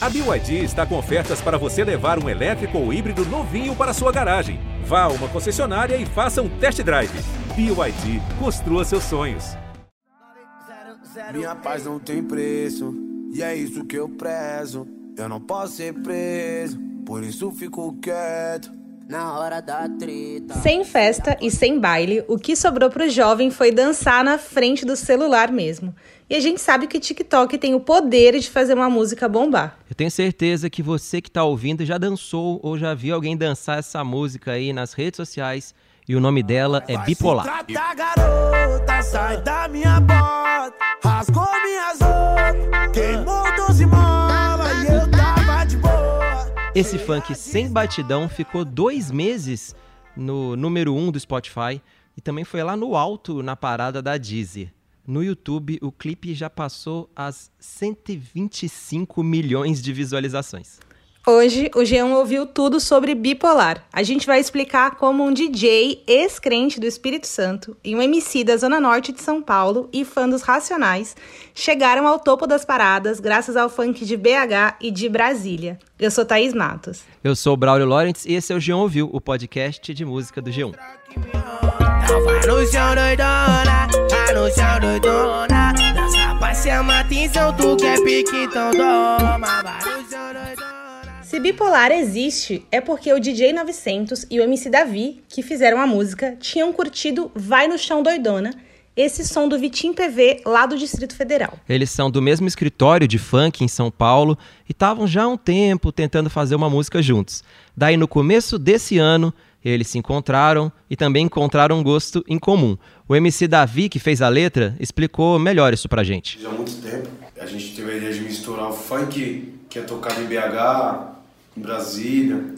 A BYD está com ofertas para você levar um elétrico ou híbrido novinho para sua garagem. Vá a uma concessionária e faça um test drive. BYD, construa seus sonhos. Minha paz não tem preço, e é isso que eu prezo. Eu não posso ser preso, por isso fico quieto. Na hora da treta. Sem festa e sem baile, o que sobrou pro jovem foi dançar na frente do celular mesmo. E a gente sabe que o TikTok tem o poder de fazer uma música bombar. Eu tenho certeza que você que está ouvindo já dançou ou já viu alguém dançar essa música aí nas redes sociais. E o nome dela é Bipolar. Trata garota, sai da minha bota, rasgou minhas roupas, queimou Esse funk sem batidão ficou dois meses no número 1 um do Spotify e também foi lá no alto na parada da Deezer. No YouTube, o clipe já passou as 125 milhões de visualizações. Hoje, o Jean ouviu tudo sobre bipolar. A gente vai explicar como um DJ ex-crente do Espírito Santo e um MC da Zona Norte de São Paulo e fã dos Racionais chegaram ao topo das paradas graças ao funk de BH e de Brasília. Eu sou Thaís Matos. Eu sou o Braulio Lawrence e esse é o Jean Ouviu, o podcast de música do G1. Se bipolar existe, é porque o DJ 900 e o MC Davi, que fizeram a música, tinham curtido Vai no Chão Doidona, esse som do Vitim PV lá do Distrito Federal. Eles são do mesmo escritório de funk em São Paulo e estavam já há um tempo tentando fazer uma música juntos. Daí, no começo desse ano, eles se encontraram e também encontraram um gosto em comum. O MC Davi, que fez a letra, explicou melhor isso pra gente. Já há muito tempo. A gente teve a ideia de misturar o funk que é tocado em BH, em Brasília,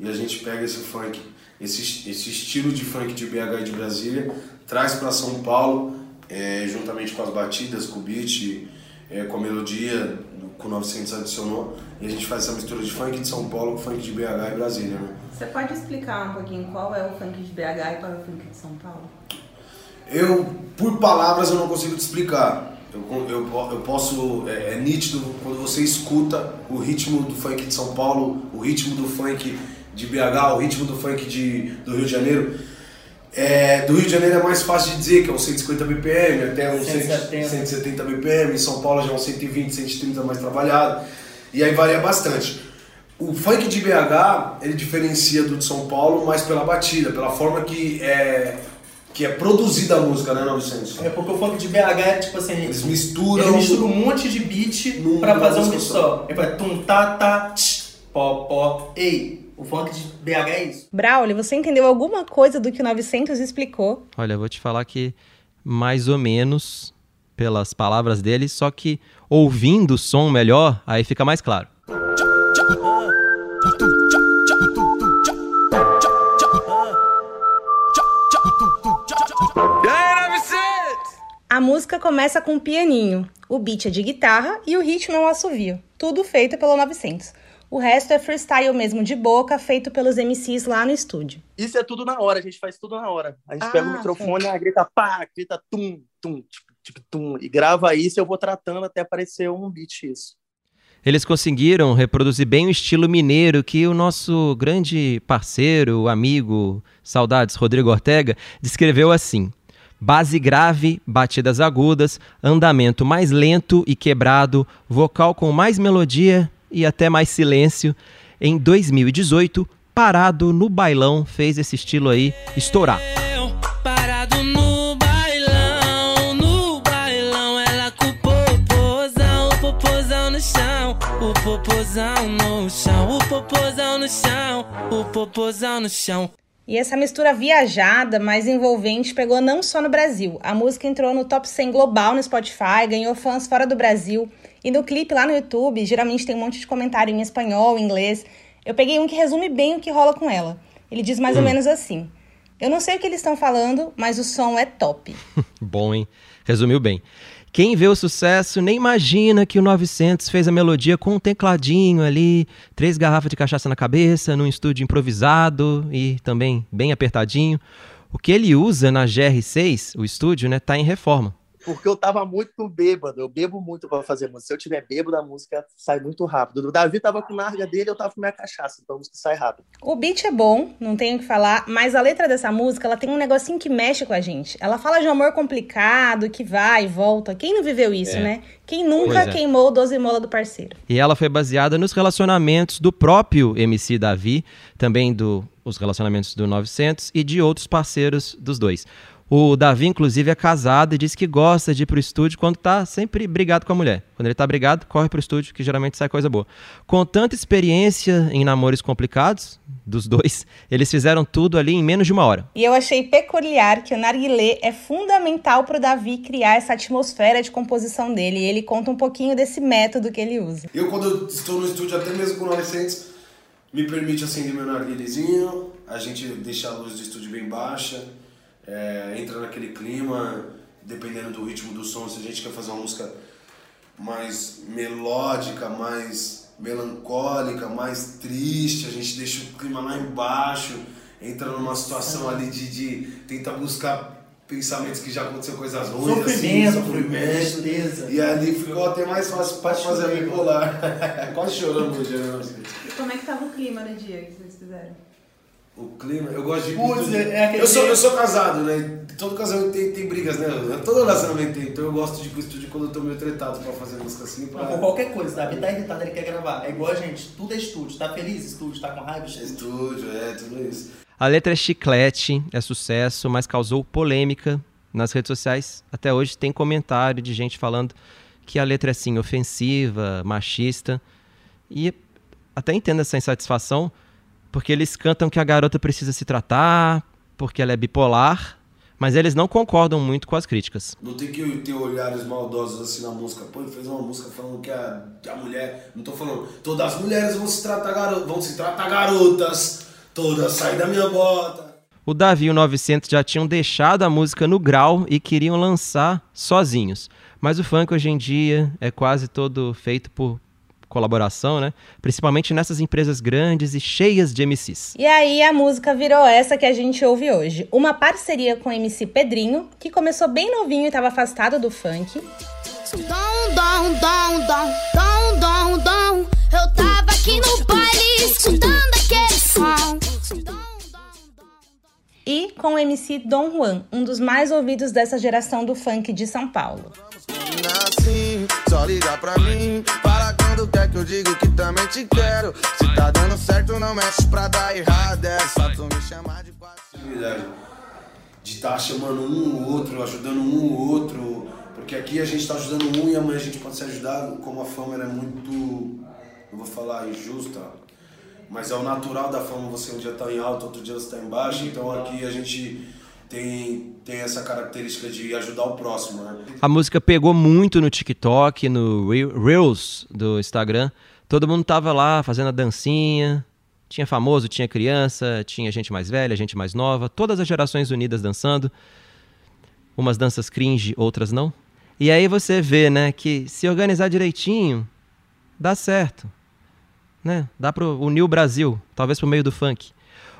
e a gente pega esse funk, esse, esse estilo de funk de BH e de Brasília, traz para São Paulo, é, juntamente com as batidas, com o beat, é, com a melodia, com o 900 adicionou, e a gente faz essa mistura de funk de São Paulo com funk de BH e Brasília. Né? Você pode explicar um pouquinho qual é o funk de BH e qual é o funk de São Paulo? Eu, por palavras, eu não consigo te explicar. Eu, eu, eu posso, é, é nítido quando você escuta o ritmo do funk de São Paulo, o ritmo do funk de BH, o ritmo do funk de, do Rio de Janeiro. É, do Rio de Janeiro é mais fácil de dizer, que é uns 150 BPM, até uns 170. 170 BPM, em São Paulo já é uns 120, 130 mais trabalhado, e aí varia bastante. O funk de BH, ele diferencia do de São Paulo mais pela batida, pela forma que é, que é produzida a música, né, 900? É porque o funk de BH é tipo assim. Eles misturam. Ele mistura um monte de beat Num- pra fazer um beat só. Ele faz tum tá tá tch, pó pó ei. O funk de BH é isso. Braulio, você entendeu alguma coisa do que o 900 explicou? Olha, eu vou te falar que mais ou menos pelas palavras dele, só que ouvindo o som melhor, aí fica mais claro. Música começa com um pianinho, o beat é de guitarra e o ritmo é um assovio, tudo feito pelo 900. O resto é freestyle mesmo de boca, feito pelos MCs lá no estúdio. Isso é tudo na hora, a gente faz tudo na hora. A gente Ah, pega o microfone, ah, grita pá, grita tum, tum, tipo, tipo, tum, e grava isso e eu vou tratando até aparecer um beat isso. Eles conseguiram reproduzir bem o estilo mineiro que o nosso grande parceiro, amigo, saudades, Rodrigo Ortega, descreveu assim: base grave, batidas agudas, andamento mais lento e quebrado, vocal com mais melodia e até mais silêncio. Em 2018, Parado no Bailão fez esse estilo aí estourar. Parado no bailão, no bailão, ela com o popozão, o popozão no chão, o popozão no chão, o popozão no chão. E essa mistura viajada, mais envolvente, pegou não só no Brasil. A música entrou no top 100 global no Spotify, ganhou fãs fora do Brasil. E no clipe lá no YouTube, geralmente tem um monte de comentário em espanhol, inglês. Eu peguei um que resume bem o que rola com ela. Ele diz mais ou menos assim: Eu não sei o que eles estão falando, mas o som é top. Bom, hein? Resumiu bem. Quem vê o sucesso nem imagina que o 900 fez a melodia com um tecladinho ali, três garrafas de cachaça na cabeça, num estúdio improvisado e também bem apertadinho. O que ele usa na GR6, o estúdio, né, tá em reforma. Porque eu tava muito bêbado. Eu bebo muito pra fazer música. Se eu tiver bêbado, a música sai muito rápido. O Davi tava com narga dele, eu tava com minha cachaça. Então a música sai rápido. O beat é bom, não tenho o que falar, mas a letra dessa música, ela tem um negocinho que mexe com a gente. Ela fala de um amor complicado, que vai e volta. Quem não viveu isso, É. né? Quem nunca é. queimou 12 mola do parceiro? E ela foi baseada nos relacionamentos do próprio MC Davi, também do os relacionamentos do 900 e de outros parceiros dos dois. O Davi, inclusive, é casado e diz que gosta de ir pro estúdio quando tá sempre brigado com a mulher. Quando ele tá brigado, corre pro estúdio, que geralmente sai coisa boa. Com tanta experiência em namoros complicados, dos dois, eles fizeram tudo ali em menos de uma hora. E eu achei peculiar que o narguilé é fundamental pro Davi criar essa atmosfera de composição dele. E ele conta um pouquinho desse método que ele usa. Eu, quando eu estou no estúdio, até mesmo com 900, me permite acender meu narguilezinho, a gente deixa a luz do estúdio bem baixa, é, entra naquele clima, dependendo do ritmo do som, se a gente quer fazer uma música mais melódica, mais melancólica, mais triste, a gente deixa o clima lá embaixo, entra numa situação ali de, de tentar buscar pensamentos que já aconteceu coisas ruins, Sofrimento, assim, sofrimento. tristeza. E ali ficou até mais fácil para fazer a bipolar. Quase chorando né? E como é que tava o clima no dia que vocês fizeram? O clima, eu gosto de. Putz, é aquele eu, sou, eu sou casado, né? Todo casamento tem, tem brigas, né? Todo relacionamento tem. Então eu gosto de ir pro estúdio quando eu tô meio tretado pra fazer música assim. Pra... Não, com qualquer coisa, Davi tá irritado, ele quer gravar. É igual a gente, tudo é estúdio. Tá feliz? Estúdio. Tá com raiva? Estúdio. Estúdio, é, tudo isso. A letra é chiclete, é sucesso, mas causou polêmica nas redes sociais. Até hoje tem comentário de gente falando que a letra é sim ofensiva, machista. E até entendo essa insatisfação, porque eles cantam que a garota precisa se tratar, porque ela é bipolar, mas eles não concordam muito com as críticas. Não tem que ter olhares maldosos assim na música. Pô, ele fez uma música falando que a, que a mulher. Não tô falando. Todas as mulheres vão se tratar garotas. Vão se tratar garotas. Todas saem da minha bota. O Davi e o 900 já tinham deixado a música no grau e queriam lançar sozinhos. Mas o funk hoje em dia é quase todo feito por colaboração, né? Principalmente nessas empresas grandes e cheias de MCs. E aí a música virou essa que a gente ouve hoje. Uma parceria com o MC Pedrinho, que começou bem novinho e estava afastado do funk. Dom, dom, dom, dom, dom, dom, dom. Eu tava aqui no baile escutando aquele som. E com o MC Dom Juan, um dos mais ouvidos dessa geração do funk de São Paulo. assim, só liga pra mim. Eu digo que também te quero. Se tá dando certo, não mexe pra dar errado. É só tu me chamar de possibilidade de estar chamando um ou outro, ajudando um ou outro, porque aqui a gente está ajudando um e amanhã a gente pode ser ajudado, como a fama é muito, eu vou falar injusta, mas é o natural da fama, você um dia está em alto, outro dia você está em baixo, então aqui a gente tem, tem essa característica de ajudar o próximo, né? A música pegou muito no TikTok, no Re- Reels do Instagram. Todo mundo tava lá fazendo a dancinha. Tinha famoso, tinha criança, tinha gente mais velha, gente mais nova, todas as gerações unidas dançando. Umas danças cringe, outras não. E aí você vê, né, que se organizar direitinho, dá certo. Né? Dá para unir o Brasil, talvez por meio do funk.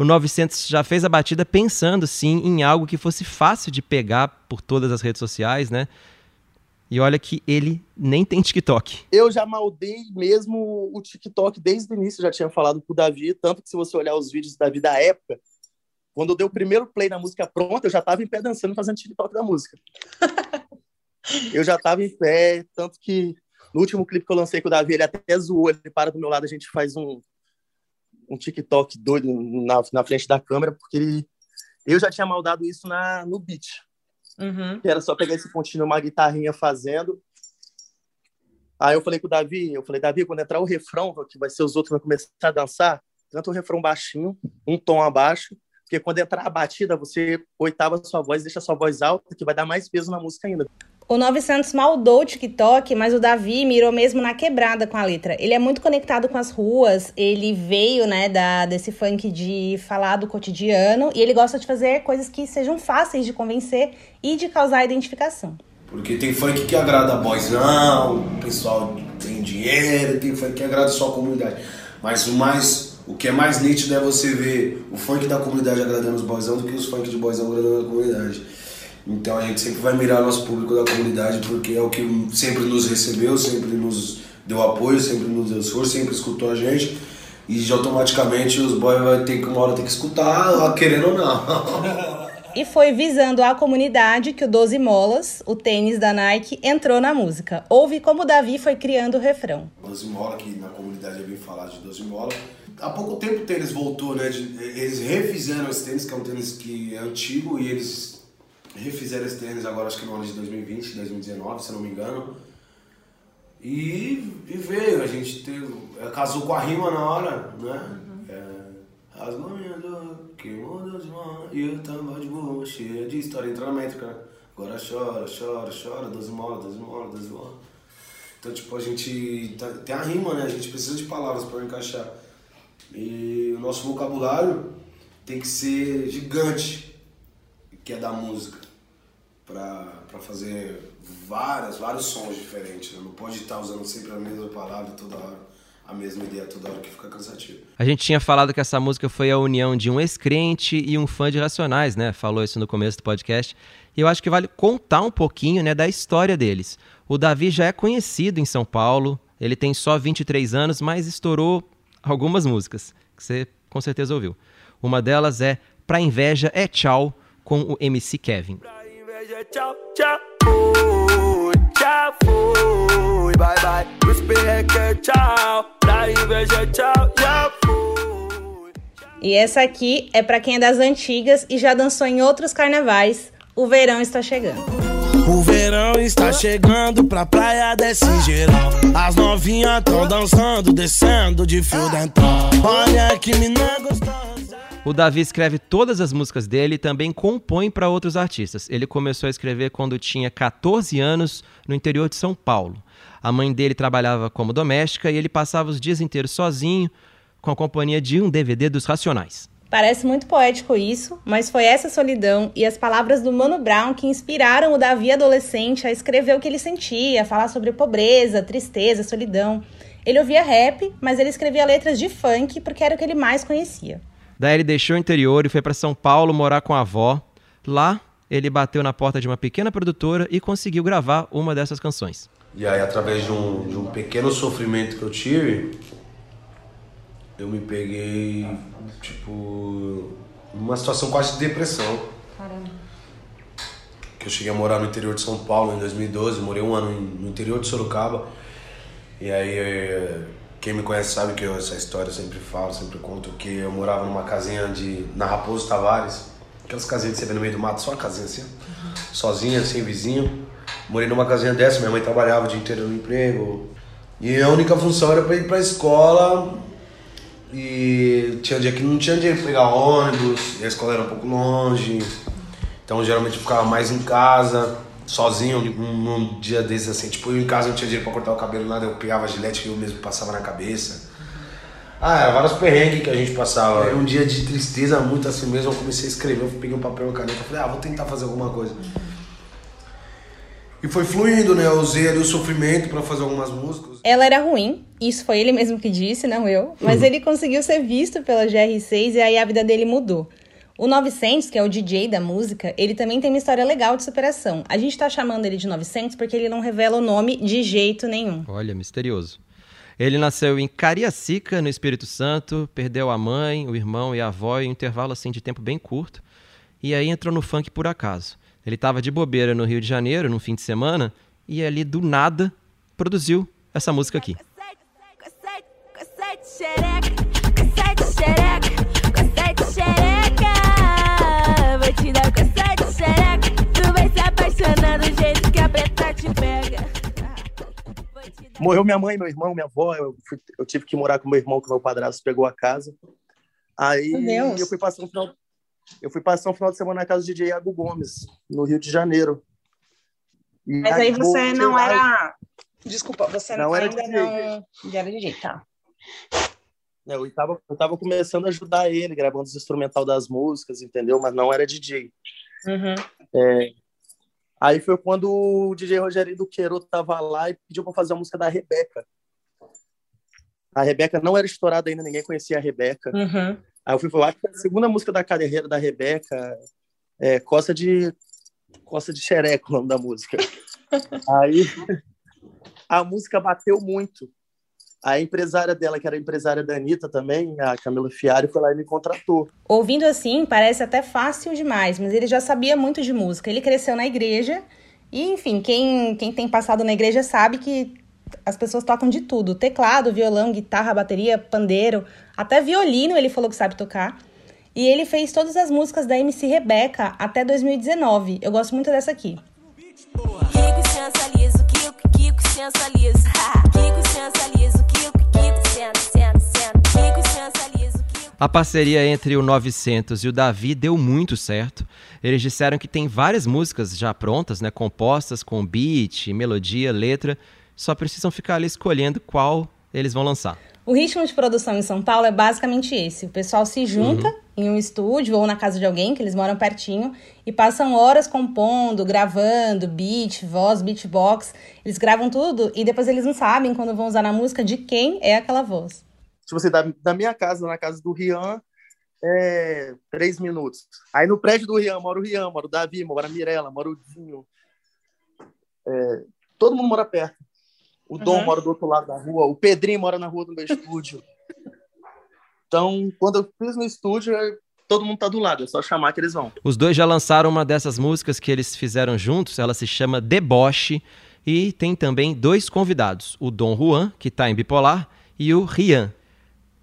O 900 já fez a batida pensando sim em algo que fosse fácil de pegar por todas as redes sociais, né? E olha que ele nem tem TikTok. Eu já maldei mesmo o TikTok desde o início, já tinha falado com o Davi, tanto que se você olhar os vídeos do Davi da época, quando eu dei o primeiro play na música pronta, eu já tava em pé dançando, fazendo TikTok da música. eu já tava em pé, tanto que no último clipe que eu lancei com o Davi, ele até zoou, ele para do meu lado, a gente faz um, um TikTok doido na, na frente da câmera, porque ele, eu já tinha maldado isso na, no beat. Uhum. Que era só pegar esse pontinho, uma guitarrinha fazendo. Aí eu falei com o Davi, eu falei, Davi, quando entrar o refrão, que vai ser os outros vão começar a dançar, canta o refrão baixinho, um tom abaixo, porque quando entrar a batida, você oitava a sua voz, deixa a sua voz alta, que vai dar mais peso na música ainda. O 900 maldou o TikTok, mas o Davi mirou mesmo na quebrada com a letra. Ele é muito conectado com as ruas, ele veio, né, da, desse funk de falar do cotidiano e ele gosta de fazer coisas que sejam fáceis de convencer e de causar identificação. Porque tem funk que agrada boyzão, o pessoal tem dinheiro, tem funk que agrada só a comunidade. Mas o mais, o que é mais nítido é você ver o funk da comunidade agradando os boyzão do que os funk de boyzão agradando a comunidade. Então a gente sempre vai mirar nosso público da comunidade porque é o que sempre nos recebeu, sempre nos deu apoio, sempre nos deu esforço, sempre escutou a gente. E automaticamente os boys vai ter que uma hora ter que escutar, querendo ou não. E foi visando a comunidade que o 12 Molas, o tênis da Nike, entrou na música. Ouve como o Davi foi criando o refrão. 12 Mola, que na comunidade eu vim falar de 12 Mola. Há pouco tempo o tênis voltou, né? eles refizeram esse tênis, que é um tênis que é antigo, e eles refizeram esse tênis agora, acho que no ano de 2020, 2019, se não me engano. E, e veio, a gente teve, é, casou com a rima na hora, né? É, as manhãs do que mudou de mão, e eu tava de boa, cheia de história, entrou na métrica, né? Agora chora, chora, chora, 12 mola, 12 mola, 12 mola. Então, tipo, a gente tá- tem a rima, né? A gente precisa de palavras para encaixar. E o nosso vocabulário tem que ser gigante, que é da música, para fazer várias, vários sons diferentes. Né? Não pode estar usando sempre a mesma palavra toda hora, a mesma ideia toda hora, que fica cansativo. A gente tinha falado que essa música foi a união de um ex-crente e um fã de Racionais, né? Falou isso no começo do podcast. E eu acho que vale contar um pouquinho, né, da história deles. O Davi já é conhecido em São Paulo, ele tem só 23 anos, mas estourou algumas músicas, que você com certeza ouviu. Uma delas é Pra Inveja é Tchau, com o MC Kevin. E essa aqui é pra quem é das antigas e já dançou em outros carnavais. O verão está chegando. O verão está chegando pra praia desse geral. As novinhas tão dançando, descendo de fio dental. Olha que mina gostosa. O Davi escreve todas as músicas dele e também compõe para outros artistas. Ele começou a escrever quando tinha 14 anos no interior de São Paulo. A mãe dele trabalhava como doméstica e ele passava os dias inteiros sozinho com a companhia de um DVD dos Racionais. Parece muito poético isso, mas foi essa solidão e as palavras do Mano Brown que inspiraram o Davi adolescente a escrever o que ele sentia, a falar sobre pobreza, tristeza, solidão. Ele ouvia rap, mas ele escrevia letras de funk porque era o que ele mais conhecia. Daí ele deixou o interior e foi para São Paulo morar com a avó. Lá, ele bateu na porta de uma pequena produtora e conseguiu gravar uma dessas canções. E aí, através de um, de um pequeno sofrimento que eu tive, eu me peguei, tipo, numa situação quase de depressão. Caramba. Que eu cheguei a morar no interior de São Paulo em 2012, morei um ano no interior de Sorocaba. E aí, eh, quem me conhece sabe que eu, essa história eu sempre falo, sempre conto, que eu morava numa casinha de, na Raposo Tavares, aquelas casinhas que você vê no meio do mato, só uma casinha assim, sozinha, sem vizinho. Morei numa casinha dessa, minha mãe trabalhava o dia inteiro no emprego. E a única função era pra ir pra escola. E tinha dia que não tinha dinheiro pra pegar ônibus, e a escola era um pouco longe. Então geralmente eu ficava mais em casa, sozinho, num, num dia desses assim. Tipo, eu em casa não tinha dinheiro pra cortar o cabelo, nada, eu pegava a gilete que eu mesmo passava na cabeça. Ah, era vários perrengues que a gente passava. Era um dia de tristeza muito assim mesmo. Eu comecei a escrever, eu peguei um papel e uma caneta. Eu falei, ah, vou tentar fazer alguma coisa. E foi fluindo, né? Eu usei ali o sofrimento pra fazer algumas músicas. Ela era ruim, isso foi ele mesmo que disse, não eu, mas ele conseguiu ser visto pela GR6 e aí a vida dele mudou. O 900, que é o DJ da música, ele também tem uma história legal de superação. A gente tá chamando ele de 900 porque ele não revela o nome de jeito nenhum. Olha, misterioso. Ele nasceu em Cariacica, no Espírito Santo, perdeu a mãe, o irmão e a avó em um intervalo assim de tempo bem curto, e aí entrou no funk por acaso. Ele estava de bobeira no Rio de Janeiro, num fim de semana, e ali do nada produziu essa música aqui. Sete xereca, com Morreu minha mãe, meu irmão, minha avó. Eu, fui- eu tive que morar com meu irmão, que meu padrasto pegou a casa. Aí eu fui passar um final, eu fui passar um final de semana na casa do DJ Iago Gomes, no Rio de Janeiro. E Mas aí você não era. Desculpa, você Não era ainda DJ. não. Já era DJ, tá. Eu tava, eu tava começando a ajudar ele, gravando os instrumental das músicas, entendeu? Mas não era DJ. Uhum. É, Aí foi quando o DJ Rogério do Queiro tava lá e pediu pra fazer a música da Rebeca. A Rebeca não era estourada ainda, ninguém conhecia a Rebeca. Uhum. Aí eu fui falar que a segunda música da carreira da Rebeca é Costa de Costa de Xereco, o nome da música. Aí a música bateu muito. A empresária dela, que era a empresária da Anitta também, a Camila Fiari, foi lá e me contratou. Ouvindo assim, parece até fácil demais, mas ele já sabia muito de música. Ele cresceu na igreja e, enfim, quem, quem tem passado na igreja sabe que as pessoas tocam de tudo: teclado, violão, guitarra, bateria, pandeiro, até violino ele falou que sabe tocar. E ele fez todas as músicas da MC Rebeca até 2019. Eu gosto muito dessa aqui. Kiko sensualiza, Kiko, Kiko sensualiza. Kiko senta, A parceria entre o 900 e o Davi deu muito certo. Eles disseram que tem várias músicas já prontas, né, compostas com beat, melodia, letra, só precisam ficar ali escolhendo qual eles vão lançar. O ritmo de produção em São Paulo é basicamente esse: o pessoal se junta Uhum. Em um estúdio ou na casa de alguém, que eles moram pertinho, e passam horas compondo, gravando, beat, voz, beatbox. Eles gravam tudo e depois eles não sabem quando vão usar na música de quem é aquela voz. Tipo assim, da, da minha casa, na casa do Rian, é três minutos. Aí no prédio do Rian mora o Rian, mora o Davi, mora a Mirella, mora o Dinho. É, todo mundo mora perto. O Dom Uhum. mora do outro lado da rua, o Pedrinho mora na rua do meu estúdio. Então, quando eu fiz no estúdio, é- todo mundo tá do lado, é só chamar que eles vão. Os dois já lançaram uma dessas músicas que eles fizeram juntos, ela se chama Deboche, e tem também dois convidados, o Dom Juan, que tá em Bipolar, e o Rian.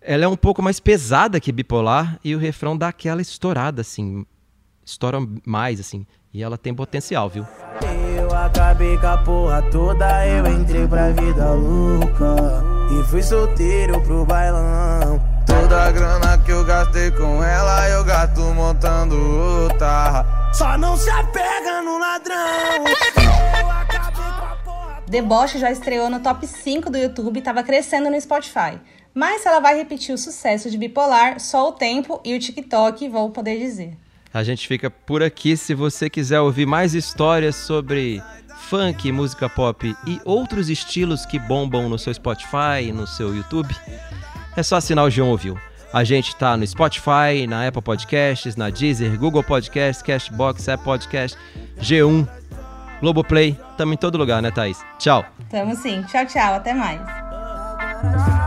Ela é um pouco mais pesada que Bipolar, e o refrão dá aquela estourada, assim, estoura mais, assim, e ela tem potencial, viu? Eu acabei com a porra toda, eu entrei pra vida louca E fui solteiro pro bailão Toda a grana que eu gastei com ela, eu gasto montando outra. Só não se apega no ladrão Deboche já estreou no top 5 do YouTube e estava crescendo no Spotify. Mas se ela vai repetir o sucesso de Bipolar, só o tempo e o TikTok vão poder dizer. A gente fica por aqui. Se você quiser ouvir mais histórias sobre funk, música pop e outros estilos que bombam no seu Spotify, no seu YouTube, é só assinar o João Ouviu. A gente tá no Spotify, na Apple Podcasts, na Deezer, Google Podcasts, Cashbox, Apple Podcast, G1, Globoplay, estamos em todo lugar, né, Thaís? Tchau! Tamo sim. Tchau, tchau. Até mais.